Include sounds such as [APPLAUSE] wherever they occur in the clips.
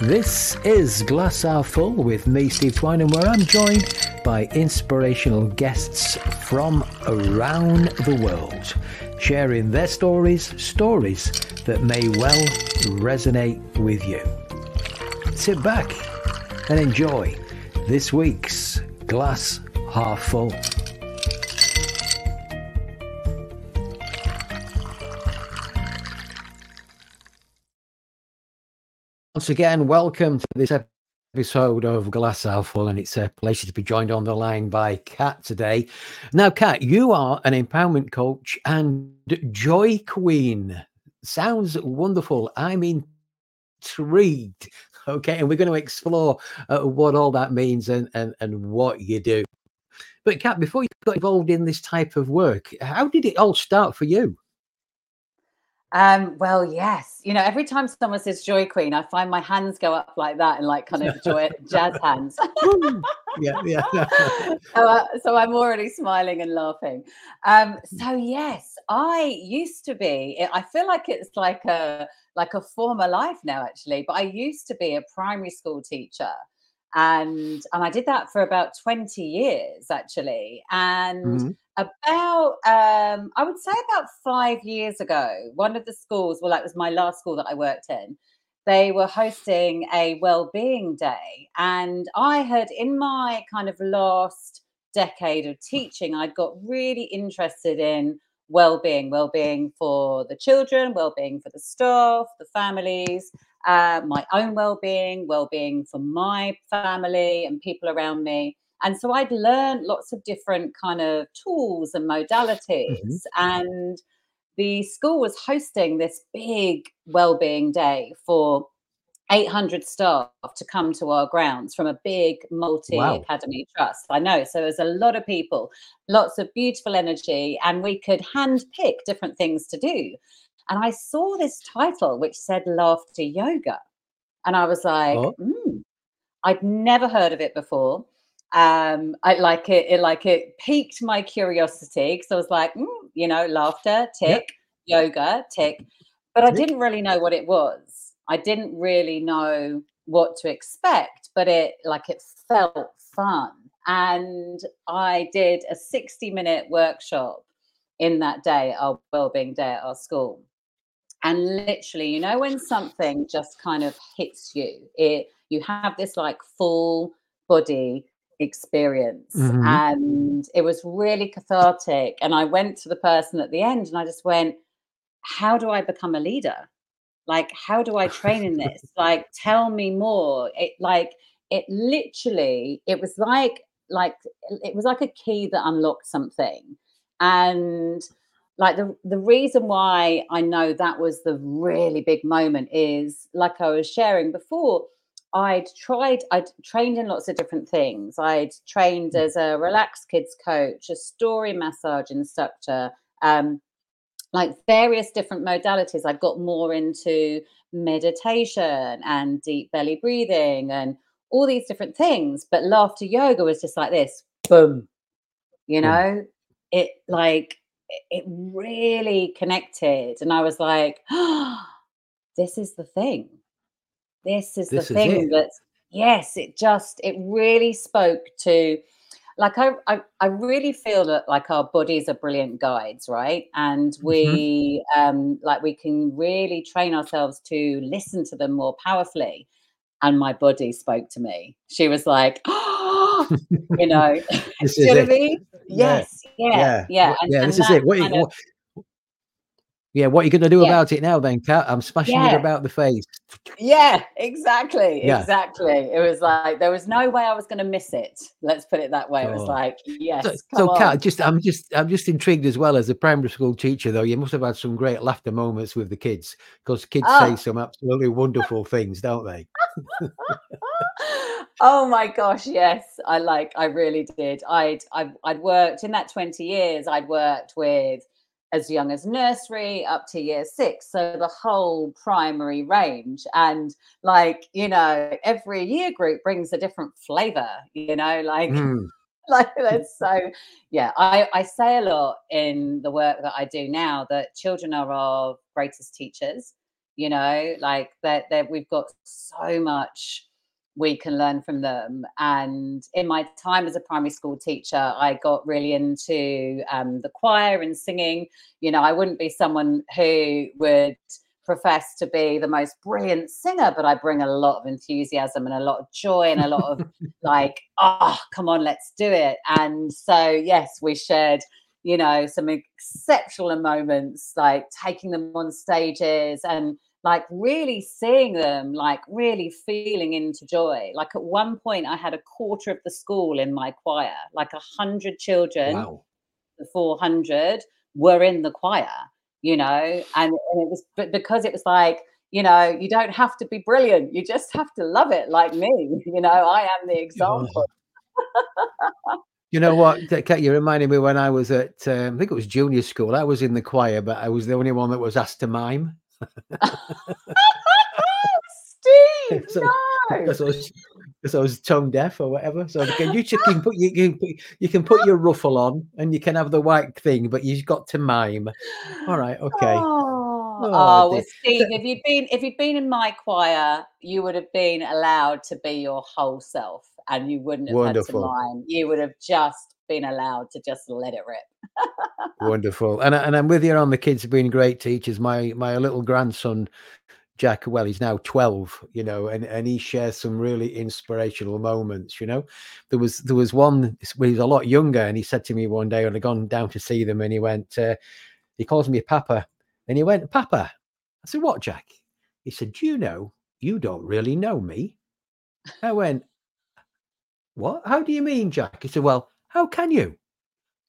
This is Glass Half Full with me, Steve Twine, and where I'm joined by inspirational guests from around the world, sharing their stories, stories that may well resonate with you. Sit back and enjoy this week's Glass Half Full. Once again, welcome to this episode of Glass Half Full, and it's a pleasure to be joined on the line by Cat today. Now, Cat, you are an empowerment coach and joy queen. Sounds wonderful. I'm intrigued. Okay, and we're going to explore uh, what all that means and, and and what you do. But Cat, before you got involved in this type of work, how did it all start for you? Um, well, yes. You know, every time someone says Joy Queen, I find my hands go up like that and like kind of [LAUGHS] joy jazz hands. [LAUGHS] yeah, yeah. [LAUGHS] so, uh, so, I'm already smiling and laughing. Um, so yes, I used to be. I feel like it's like a like a former life now, actually. But I used to be a primary school teacher and and I did that for about 20 years actually. And mm-hmm. about um I would say about 5 years ago one of the schools well that was my last school that I worked in they were hosting a well-being day. And I had in my kind of last decade of teaching I'd got really interested in well-being well-being for the children well-being for the staff the families uh, my own well-being well-being for my family and people around me and so i'd learned lots of different kind of tools and modalities mm-hmm. and the school was hosting this big well-being day for 800 staff to come to our grounds from a big multi academy wow. trust. I know. So there's a lot of people, lots of beautiful energy, and we could hand pick different things to do. And I saw this title which said laughter yoga. And I was like, oh. mm, I'd never heard of it before. Um, I like it, it like it piqued my curiosity because I was like, mm, you know, laughter, tick, yoga, tick. But I didn't really know what it was. I didn't really know what to expect, but it like it felt fun. And I did a 60 minute workshop in that day, our well-being day at our school and literally you know when something just kind of hits you it you have this like full body experience. Mm-hmm. and it was really cathartic. And i went to the person at the end and i just went how do i become a leader? Like how do i train in this? [LAUGHS] Like tell me more. It like it literally it was like like it was like a key that unlocked something. And like the the reason why I know that was the really big moment is like I was sharing before. I'd tried, I'd trained in lots of different things. I'd trained mm. as a relaxed kids coach, a story massage instructor, um, like various different modalities. I'd got more into meditation and deep belly breathing and all these different things. But laughter yoga was just like this boom, you know, it like it really connected. And I was like, oh, [GASPS] this is the thing. This is this the is thing that's, yes, it just, it really spoke to, like, I, I, I really feel that like our bodies are brilliant guides, right? And mm-hmm. we, mm-hmm. um, like, we can really train ourselves to listen to them more powerfully. And my body spoke to me. She was like, [GASPS] oh, [LAUGHS] you know, [LAUGHS] this [LAUGHS] is it. Yes, yeah, yeah, yeah. And, yeah, and this is it. What, what, yeah, what are you going to do yeah. about it now, then, Cat? I'm smashing yeah. it about the face. Yeah, exactly, yeah. exactly. It was like there was no way I was going to miss it. Let's put it that way. It was oh. like, yes. So, so Cat, just I'm just I'm just intrigued as well as a primary school teacher, though. You must have had some great laughter moments with the kids because kids oh. say some absolutely wonderful things, don't they? Oh my gosh, yes. I like. I really did. I'd I'd, I'd worked in that 20 years. I'd worked with as young as nursery up to year six. So the whole primary range. And like, you know, every year group brings a different flavor, you know, like. Mm. [LAUGHS] Like that's so yeah I, I say a lot in the work that i do now that children are our greatest teachers you know, like that that we've got so much we can learn from them. And in my time as a primary school teacher, I got really into um, the choir and singing. You know, I wouldn't be someone who would profess to be the most brilliant singer, but I bring a lot of enthusiasm and a lot of joy and a lot of [LAUGHS] like, oh, come on, let's do it. And so, yes, we shared, you know, some exceptional moments, like taking them on stages and like really seeing them, like really feeling into joy. Like at one point, I had a quarter of the school in my choir, like a hundred children, wow. the 400 were in the choir, you know, and, and it was but because it was like, you know, you don't have to be brilliant, you just have to love it like me, [LAUGHS] you know, I am the example. You know what, Cat, you reminded me when I was at, um, I think it was junior school. I was in the choir, but I was the only one that was asked to mime. Steve, so, no. Because I, was, because I was tone deaf or whatever. So can you, can put you can put, you can put your ruffle on and you can have the white thing, but you've got to mime. All right, okay. Oh, oh, oh well, Steve, if you'd been if you'd been in my choir, you would have been allowed to be your whole self, and you wouldn't have Wonderful. had to mime. You would have just been allowed to just let it rip. [LAUGHS] Wonderful, and and I'm with you on the kids being great teachers. My my little grandson, Jack. Well, he's now twelve, you know, and and he shares some really inspirational moments. You know, there was there was one when he was a lot younger, and he said to me one day when I'd gone down to see them, and he went, uh, he calls me Papa, and he went, Papa. I said, what, Jack? He said, do you know you don't really know me? I went, what? How do you mean, Jack? He said, well, how can you?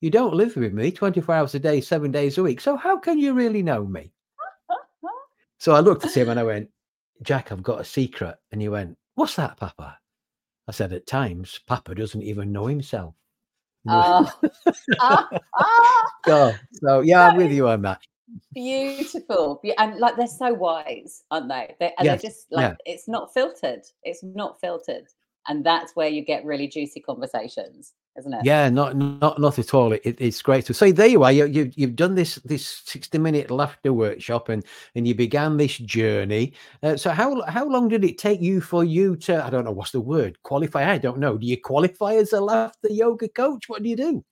You don't live with me 24 hours a day, seven days a week. So how can you really know me? so I looked at him and I went, Jack, I've got a secret. And he went, What's that, Papa? I said, At times, Papa doesn't even know himself. Oh. Ah. so, [LAUGHS] so, yeah, I'm with you on that. Beautiful. And like they're so wise, aren't they? they and yes. they're just like, yeah. it's not filtered. It's not filtered. And that's where you get really juicy conversations isn't it? Yeah, not not not at all. It, it's great to say. There you are. You, you you've done this this sixty minute laughter workshop, and and you began this journey. Uh, so how how long did it take you for you to? I don't know what's the word. Qualify? I don't know. Do you qualify as a laughter yoga coach? What do you do?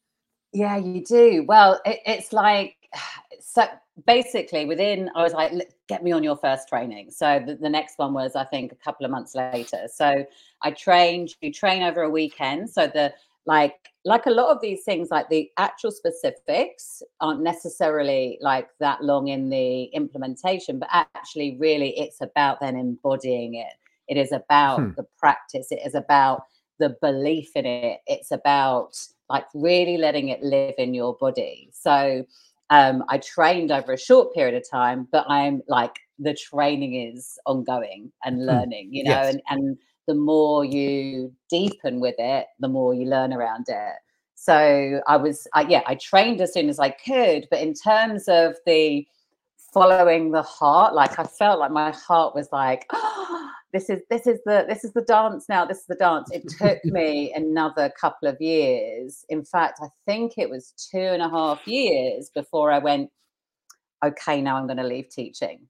Yeah, you do. Well, it, it's like [SIGHS] so basically within i was like get me on your first training so the, the, next one was i think a couple of months later so i trained you train over a weekend so the like like a lot of these things like the actual specifics aren't necessarily like that long in the implementation but actually really it's about then embodying it it is about hmm. the practice it is about the belief in it it's about like really letting it live in your body so um, I trained over a short period of time, but I'm like the training is ongoing and hmm. learning, you know, yes. and and the more you deepen with it, the more you learn around it. So I was, I, yeah, I trained as soon as I could. But in terms of the following the heart, like I felt like my heart was like, oh, [GASPS] this is this is the this is the dance now. This is the dance. It took [LAUGHS] me another couple of years. In fact, I think it was two and a half years before I went. Okay, now I'm going to leave teaching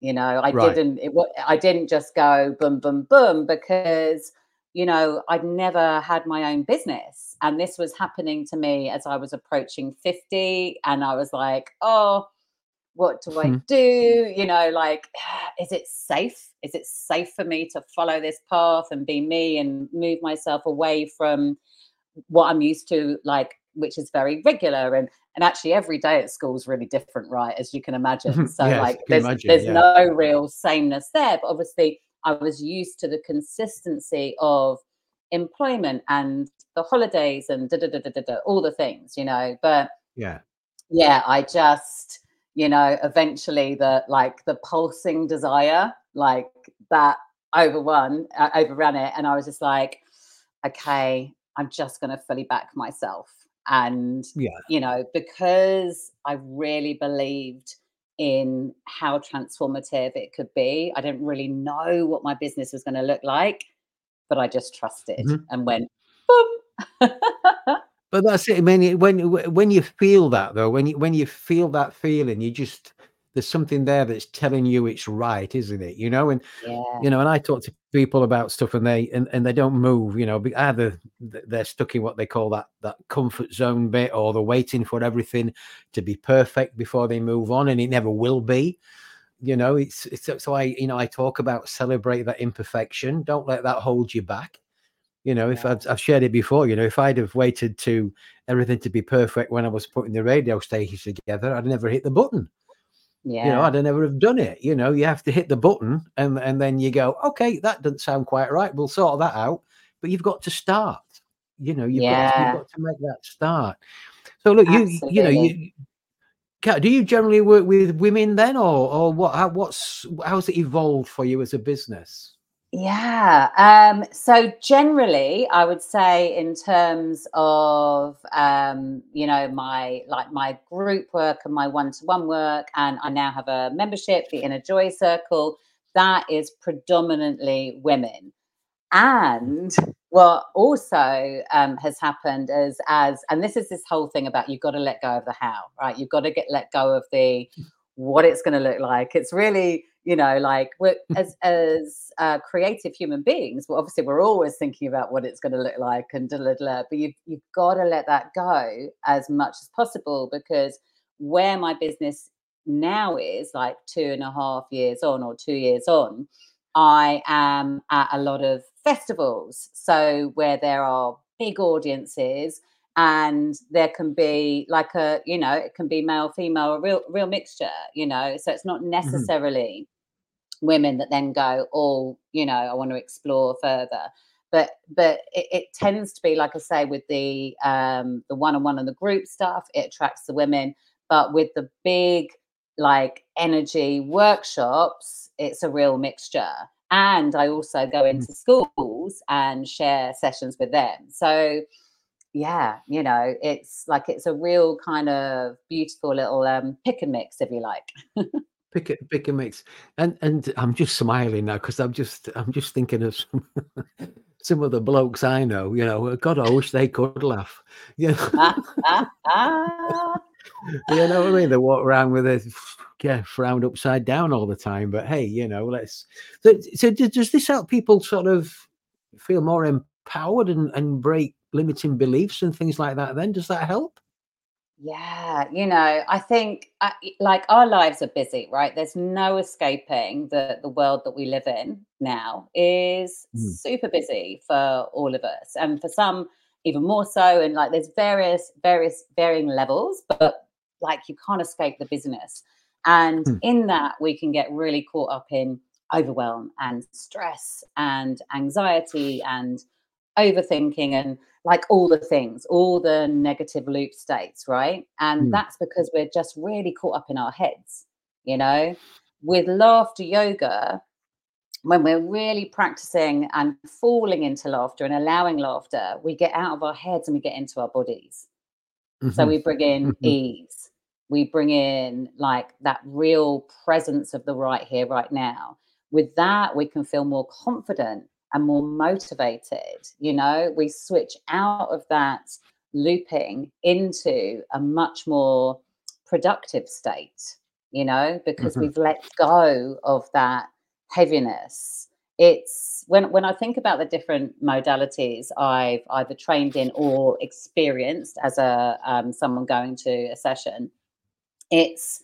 you know i right. didn't it, i didn't just go boom boom boom because you know i'd never had my own business and this was happening to me as i was approaching 50 and i was like oh what do i hmm. do you know like [SIGHS] is it safe is it safe for me to follow this path and be me and move myself away from what i'm used to like which is very regular and and actually every day at school is really different right as you can imagine. [LAUGHS] So yes, like there's, imagine, there's yeah. no real sameness there but obviously i was used to the consistency of employment and the holidays and da, da, da, da, da, da, all the things you know but yeah. yeah i just you know eventually the like the pulsing desire like that overrun uh, overran it and i was just like okay i'm just going to fully back myself and, yeah. you know, because I really believed in how transformative it could be, I didn't really know what my business was going to look like, but I just trusted mm-hmm. and went, boom. [LAUGHS] but that's it. I mean, when when you feel that though, when you when you feel that feeling, you just there's something there that's telling you it's right, isn't it? You know, and yeah. you know, and I talk to people about stuff and they and, and they don't move, you know, either they're stuck in what they call that that comfort zone bit or they're waiting for everything to be perfect before they move on, and it never will be. You know, it's it's so I, you know, I talk about celebrate that imperfection. Don't let that hold you back. You know, if I've, I've shared it before, you know, if I'd have waited to everything to be perfect when I was putting the radio stations together, I'd never hit the button. Yeah. You know, I'd never have done it. You know, you have to hit the button and and then you go, okay, that doesn't sound quite right. We'll sort that out. But you've got to start. You know, you've, yeah. got, to, you've got to make that start. So look, Absolutely. you you know, you do you generally work with women then, or or what? How, what's how's it evolved for you as a business? Yeah. Um, so generally, I would say in terms of um, you know my like my group work and my one-to-one work, and I now have a membership, the Inner Joy Circle. That is predominantly women. And [LAUGHS] what also um, has happened is as and this is this whole thing about you've got to let go of the how, right? You've got to get let go of the [LAUGHS] what it's going to look like. It's really you know like we're [LAUGHS] as as uh, creative human beings well obviously we're always thinking about what it's going to look like and blah, blah, blah, but you've, you've got to let that go as much as possible because where my business now is like two and a half years on or two years on i am at a lot of festivals so where there are big audiences and there can be like a you know it can be male female a real real mixture you know so it's not mm-hmm. necessarily women that then go, oh, you know, I want to explore further. But but it, it tends to be, like I say, with the um, the one on one and the group stuff, it attracts the women. But with the big like energy workshops, it's a real mixture. And I also go mm. into schools and share sessions with them. So yeah, you know, it's like it's a real kind of beautiful little um, pick and mix, if you like. [LAUGHS] Pick it, pick a mix, and and I'm just smiling now because I'm just I'm just thinking of some [LAUGHS] some of the blokes I know. You know, God, I wish they could laugh. [LAUGHS] You know, [LAUGHS] you know what I mean? They walk around with a yeah frowned upside down all the time. But hey, you know, let's. So, so does this help people sort of feel more empowered and and break limiting beliefs and things like that? Then does that help? Yeah, you know, I think uh, like our lives are busy, right? There's no escaping that the world that we live in now is mm. super busy for all of us, and for some even more so. And like, there's various various varying levels, but like you can't escape the business. And mm. in that, we can get really caught up in overwhelm and stress and anxiety and overthinking and like all the things, all the negative loop states, right? And mm. that's because we're just really caught up in our heads, you know? With laughter yoga, when we're really practicing and falling into laughter and allowing laughter, we get out of our heads and we get into our bodies. Mm-hmm. So we bring in mm-hmm. ease, we bring in like that real presence of the right here, right now. With that, we can feel more confident and more motivated. You know, we switch out of that looping into a much more productive state, you know, because mm-hmm. we've let go of that heaviness. It's when when I think about the different modalities I've either trained in or experienced as a um, someone going to a session, it's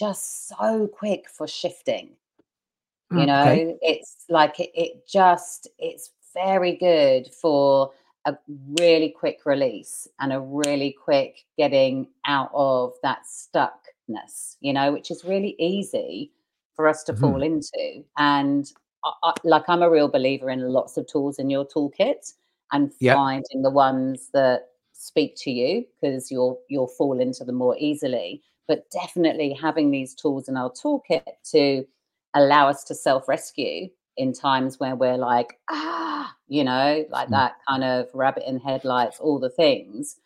just so quick for shifting you know okay. it's like it, it just it's very good for a really quick release and a really quick getting out of that stuckness you know which is really easy for us to mm-hmm. fall into and I, I, like i'm a real believer in lots of tools in your toolkit and yep. finding the ones that speak to you because you'll you'll fall into them more easily but definitely having these tools in our toolkit to allow us to self rescue in times where we're like, ah, you know, like mm. that kind of rabbit in headlights, all the things.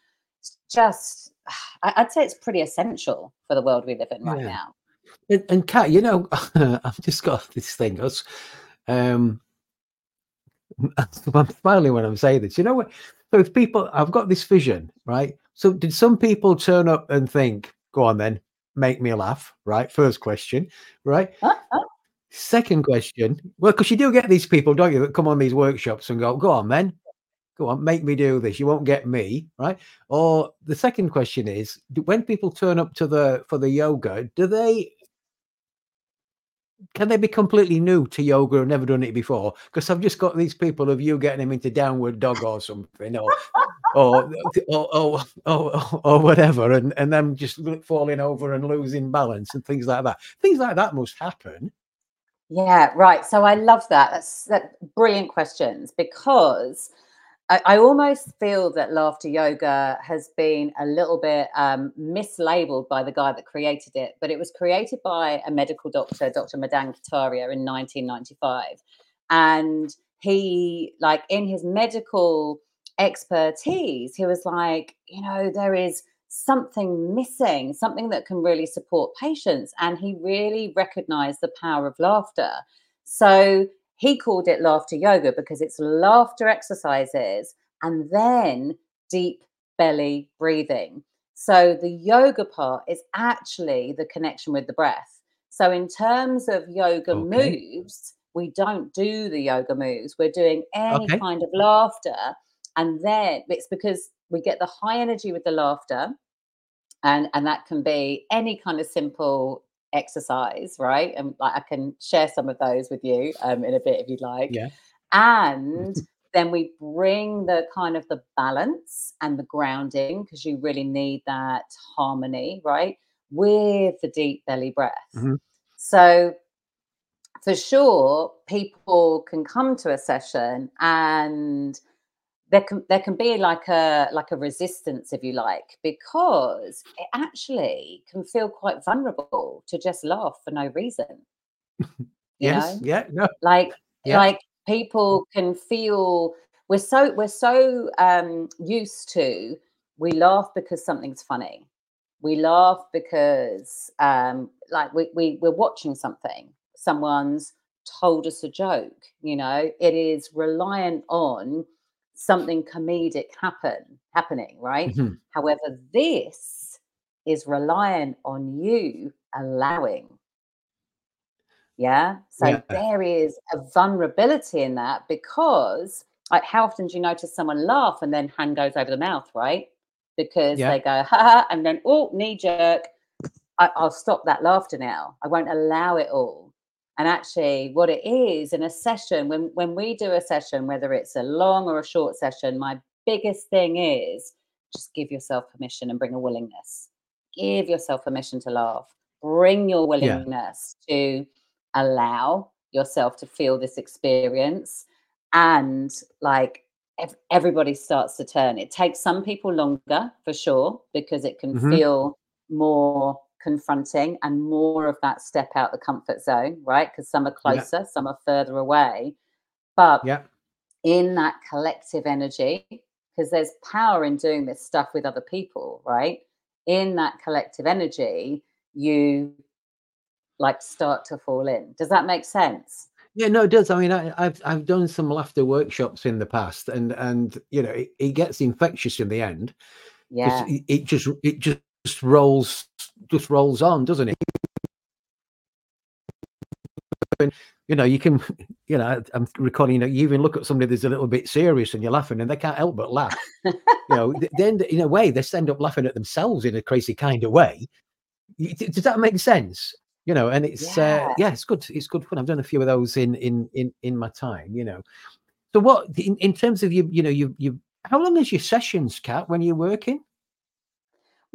It's just, [SIGHS] I'd say it's pretty essential for the world we live in right yeah. now. And, and Cat, you know, [LAUGHS] I've just got [LAUGHS] this thing. Was, um, [LAUGHS] I'm smiling when I'm saying this. You know what? So if people, I've got this vision, right? So did some people turn up and think, "Go on, then, make me laugh, right? First question, right? Second question, well, because you do get these people, don't you, that come on these workshops and go, go on, then, go on, make me do this. You won't get me, right? Or the second question is, when people turn up to the for the yoga, do they can they be completely new to yoga or never done it before? Because I've just got these people of you getting them into downward dog or something, or, or, or, or, or whatever, and, and them just falling over and losing balance and things like that. Things like that must happen. Yeah, right. So I love that. That's that brilliant questions because I, I, almost feel that laughter yoga has been a little bit um, mislabeled by the guy that created it, but it was created by a medical doctor, Dr. Madan Kataria, in 1995, and he, like, in his medical expertise, he was like, you know, there is something missing, something that can really support patients. And he really recognized the power of laughter. So he called it laughter yoga because it's laughter exercises and then deep belly breathing. So the yoga part is actually the connection with the breath. So in terms of yoga okay. moves, we don't do the yoga moves. We're doing any okay. kind of laughter. And then it's because we get the high energy with the laughter and and that can be any kind of simple exercise right? And like i can share some of those with you um, in a bit if you'd like. Yeah. And [LAUGHS] then we bring the kind of the balance and the grounding because you really need that harmony right? With the deep belly breath. Mm-hmm. so for sure people can come to a session and there can there can be like a like a resistance if you like because it actually can feel quite vulnerable to just laugh for no reason [LAUGHS] yes know? yeah no. like yeah. like people can feel we're so we're so um used to we laugh because something's funny we laugh because um like we, we we're watching something someone's told us a joke you know it is reliant on something comedic happen happening, right? Mm-hmm. However, this is reliant on you allowing. Yeah. So yeah. there is a vulnerability in that because like how often do you notice someone laugh and then hand goes over the mouth, right? Because yeah. they go, ha, ha, and then oh, knee jerk. I, I'll stop that laughter now. I won't allow it all and actually what it is in a session when when we do a session whether it's a long or a short session my biggest thing is just give yourself permission and bring a willingness give yourself permission to laugh bring your willingness yeah. to allow yourself to feel this experience and like everybody starts to turn it takes some people longer for sure because it can mm-hmm. feel more confronting and more of that step out the comfort zone, right? Because some are closer, yeah. some are further away. But yeah. in that collective energy, because there's power in doing this stuff with other people, right? In that collective energy, you like start to fall in. Does that make sense? Yeah, no, it does. I mean, I, have I've done some laughter workshops in the past, and and you know, it, it gets infectious in the end. Yeah, it, it just it just just rolls just rolls on, doesn't it? you know, you can, [LAUGHS] you know, I'm recording, you know, you even look at somebody that's a little bit serious and you're laughing and they can't help but laugh. you know, then in a way, they end up laughing at themselves in a crazy kind of way. Does that make sense? You know, and it's, uh, yeah. Uh, yeah, it's good. It's good fun. I've done a few of those in, in, in, in my time, you know. So what, in, in terms of you, you know, you, you, how long is your sessions, Cat, when you're working?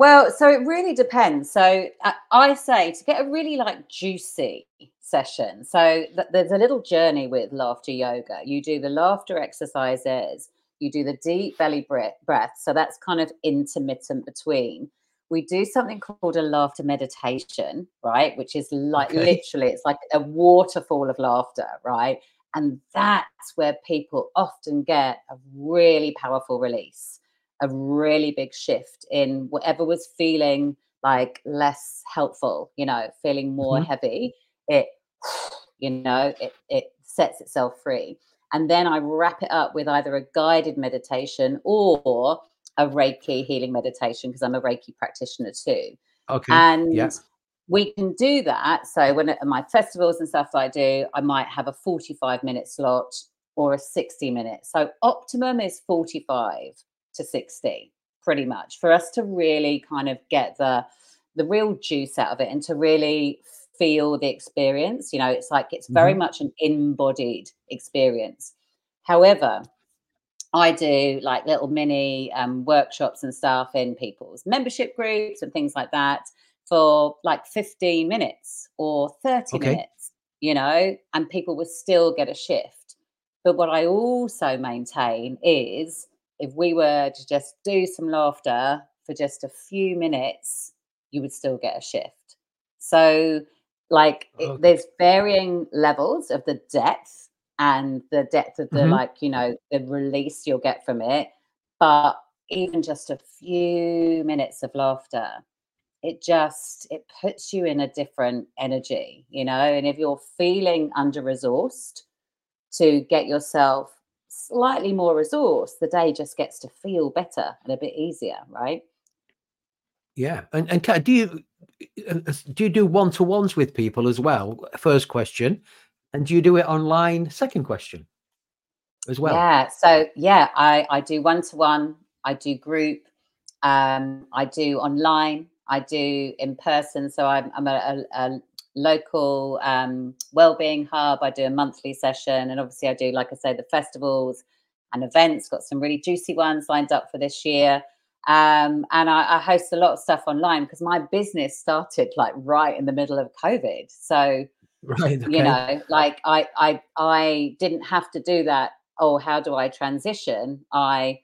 Well, so it really depends. So uh, I say to get a really like juicy session. So th- there's a little journey with laughter yoga. You do the laughter exercises, you do the deep belly breath, breath. So that's kind of intermittent between. We do something called a laughter meditation, right? Which is like okay. literally, it's like a waterfall of laughter, right? And that's where people often get a really powerful release a really big shift in whatever was feeling like less helpful, you know, feeling more mm-hmm. heavy. It, you know, it, it sets itself free. And then I wrap it up with either a guided meditation or a Reiki healing meditation because I'm a Reiki practitioner too. Okay. And yeah. we can do that. So when at my festivals and stuff that I do, I might have a 45 minute slot or a 60 minute. So optimum is 45 to 60, pretty much, for us to really kind of get the the real juice out of it and to really feel the experience. You know, it's like it's very mm-hmm. much an embodied experience. However, I do like little mini um, workshops and stuff in people's membership groups and things like that for like 15 minutes or 30 okay. minutes, you know, and people will still get a shift. But what I also maintain is if we were to just do some laughter for just a few minutes, you would still get a shift. So, like, okay. it, there's varying levels of the depth and the depth of the, mm-hmm. like, you know, the release you'll get from it. But even just a few minutes of laughter it just it puts you in a different energy you know and if you're feeling under resourced to get yourself slightly more resource, the day just gets to feel better and a bit easier right? Yeah and and do you uh, uh, do you do one-to-ones with people as well? First question. And do you do it online? Second question as well. Yeah so yeah i i do one-to-one i do group um i do online I do in person. So I'm, I'm a, a, a local um, well-being hub. I do a monthly session, and obviously I do, like I say, the festivals and events. Got some really juicy ones lined up for this year. Um, and I, I, host a lot of stuff online because my business started like right in the middle of COVID. So, [LAUGHS] right, okay. you know, like I, I, I didn't have to do that. Oh, how do I transition? I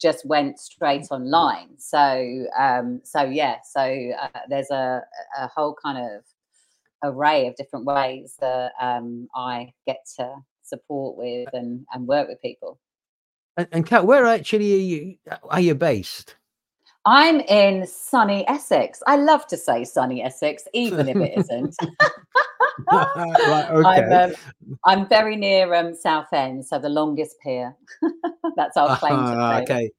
just went straight online. So um, so yeah, so uh, there's a, a whole kind of array of different ways that um, I get to support with and, and work with people. And, and Cat, where actually are you are you based? I'm in sunny Essex. I love to say sunny Essex, even if it isn't. [LAUGHS] right, [LAUGHS] okay. I'm, um, I'm very near um, Southend, so the longest pier. [LAUGHS] That's our claim uh, to fame.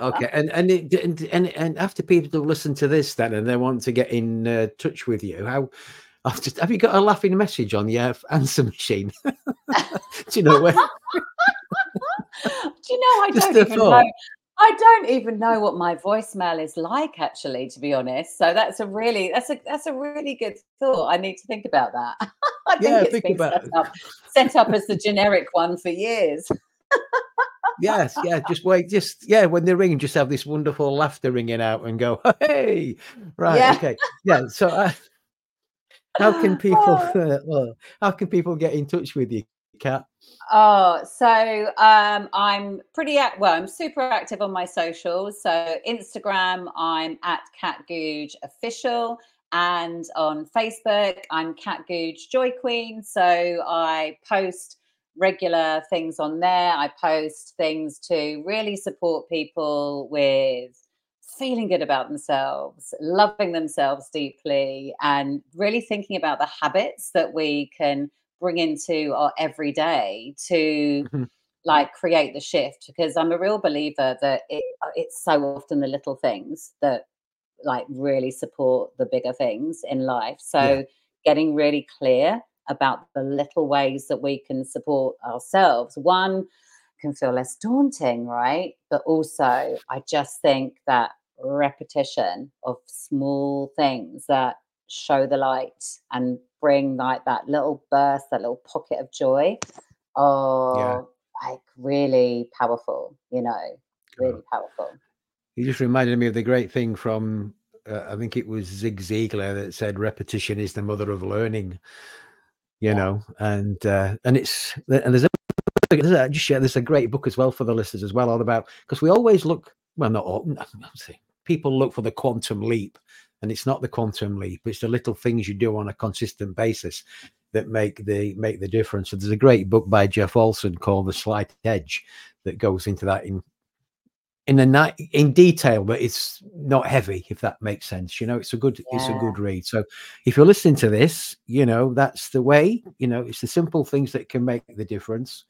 Okay, okay, and and, it, and and and after people listen to this, then and they want to get in uh, touch with you, how? I've just, have you got a laughing message on your answer machine? [LAUGHS] Do you know where? Do you know I [LAUGHS] just don't even thought. know. I don't even know what my voicemail is like, actually, to be honest. So that's a really that's a that's a really good thought. I need to think about that. [LAUGHS] I think yeah, it's think been about set up, set up as the generic one for years. yes, yeah. Just wait, just yeah. When they ring, just have this wonderful laughter ringing out and go, "Hey, right, yeah. okay, yeah." So, uh, how can [LAUGHS] people? Uh, [LAUGHS] how can people get in touch with you, Cat? Oh, so um, I'm pretty at well. I'm super active on my socials. So Instagram, I'm at Cat Googe official, and on Facebook, I'm Cat Googe Joy Queen. So I post regular things on there. I post things to really support people with feeling good about themselves, loving themselves deeply, and really thinking about the habits that we can bring into our everyday to mm-hmm. like create the shift because i'm a real believer that it, it's so often the little things that like really support the bigger things in life so yeah. getting really clear about the little ways that we can support ourselves one can feel less daunting right but also i just think that repetition of small things that show the light and bring like that little burst, that little pocket of joy are yeah. like really powerful, you know, really powerful. You just reminded me of the great thing from, uh, I think it was Zig Ziglar that said, repetition is the mother of learning, you yeah. know, and, uh, and it's, and there's a, just share, there's a great book as well for the listeners as well, all about, because we always look, well, not all, [LAUGHS] people look for the quantum leap and it's not the quantum leap it's the little things you do on a consistent basis that make the make the difference. So there's a great book by jeff olson called the slight edge that goes into that in in a night in detail but it's not heavy if that makes sense you know it's a good yeah. it's a good read. So if you're listening to this you know that's the way you know it's the simple things that can make the difference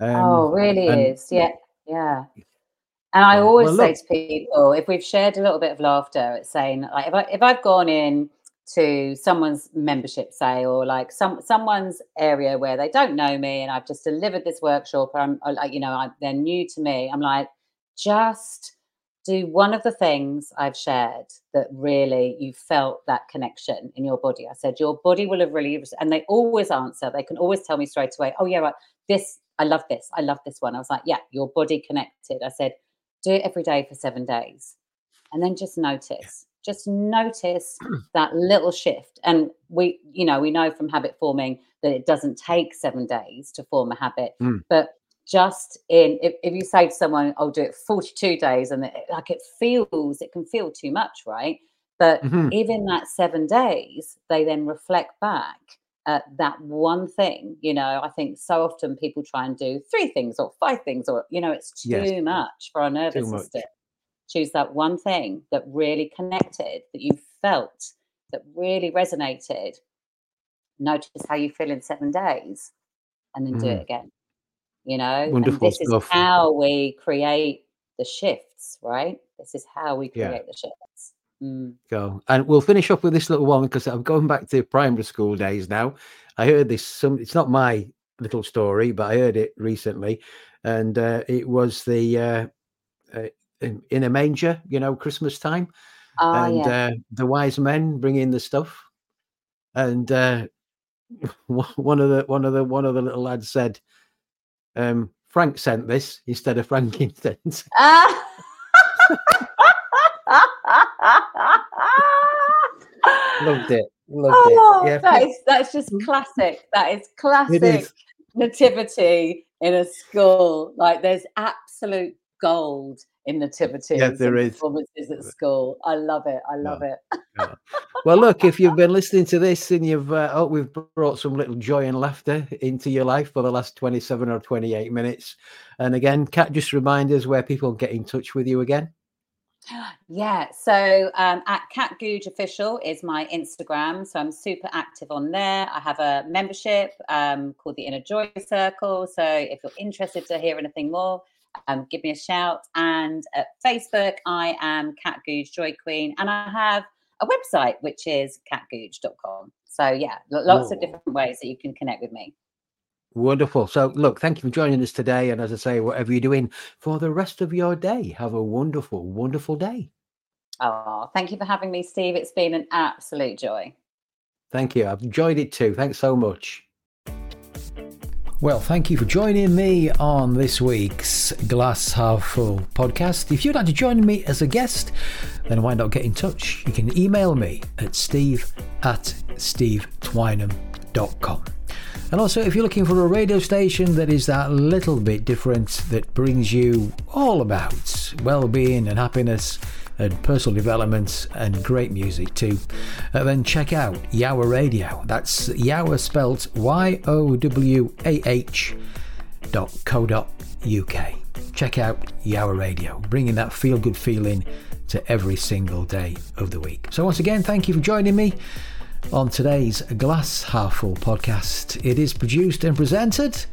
um, oh really and, is. Yeah. Yeah and I always well, say to people, if we've shared a little bit of laughter, it's saying like if I if I've gone in to someone's membership say or like some someone's area where they don't know me and I've just delivered this workshop or I'm like you know I, they're new to me I'm like just do one of the things I've shared that really you felt that connection in your body. I said your body will have really and they always answer. They can always tell me straight away, "Oh yeah, right. This I love this. I love this one." I was like, "Yeah, your body connected." I said, "Do it every day for 7 days." And then just notice just notice [CLEARS THROAT] that little shift and we you know we know from habit forming that it doesn't take seven days to form a habit mm. but just in if, if you say to someone i'll do it 42 days and it, like it feels it can feel too much right but mm-hmm. even that seven days they then reflect back at that one thing you know i think so often people try and do three things or five things or you know it's too yes. much for our nervous system choose that one thing that really connected, that you felt, that really resonated. Notice how you feel in seven days and then mm. do it mm. again. You know, Wonderful and this stuff. is how we create the shifts, right? This is how we create yeah. the shifts. Mm. Go. And we'll finish up with this little one because I'm going back to primary school days now. I heard this some it's not my little story, but I heard it recently. And uh, it was the uh, uh, in, in a manger, you know, Christmas time, oh, and yeah. uh, the wise men bring in the stuff, and uh, [LAUGHS] one of the one of the one of the little lads said, um, "Frank sent this instead of frankincense." [LAUGHS] Ah. Loved it. Loved oh, it. Yeah. That is, that's just mm. classic. That is classic nativity in a school. Like there's absolute gold in nativity yeah, there is. performances at school. I love it. I love yeah. it. [LAUGHS] yeah. Well, look, if you've been listening to this and you've, uh, oh, we've brought some little joy and laughter into your life for the last 27 or 28 minutes. And again, Cat, just remind us where people get in touch with you again. Yeah, so um, at Cat Googe Official is my Instagram. So I'm super active on there. I have a membership um, called the Inner Joy Circle. So if you're interested to hear anything more, um, give me a shout. And at Facebook, I am Cat Googe Joy Queen, and I have a website which is catgooge.com. So yeah, lots Ooh. of different ways that you can connect with me. Wonderful. So, look, thank you for joining us today. And as I say, whatever you're doing for the rest of your day, have a wonderful, wonderful day. Oh, thank you for having me, Steve. It's been an absolute joy. Thank you. I've enjoyed it too. Thanks so much. Well, thank you for joining me on this week's Glass Half Full podcast. If you'd like to join me as a guest, then why not get in touch? You can email me at steve at stevetwynham.com. And also, if you're looking for a radio station that is that little bit different, that brings you all about well being and happiness, and personal development and great music too, uh, then check out Yowah Radio. That's Yowah spelt Y O W A H dot co dot uk. Check out Yowah Radio, bringing that feel good feeling to every single day of the week. So, once again, thank you for joining me on today's Glass Half Full podcast. It is produced and presented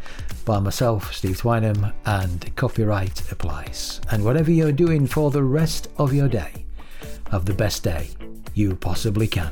by myself, Steve Twynham, and copyright applies. And whatever you're doing for the rest of your day, have the best day you possibly can.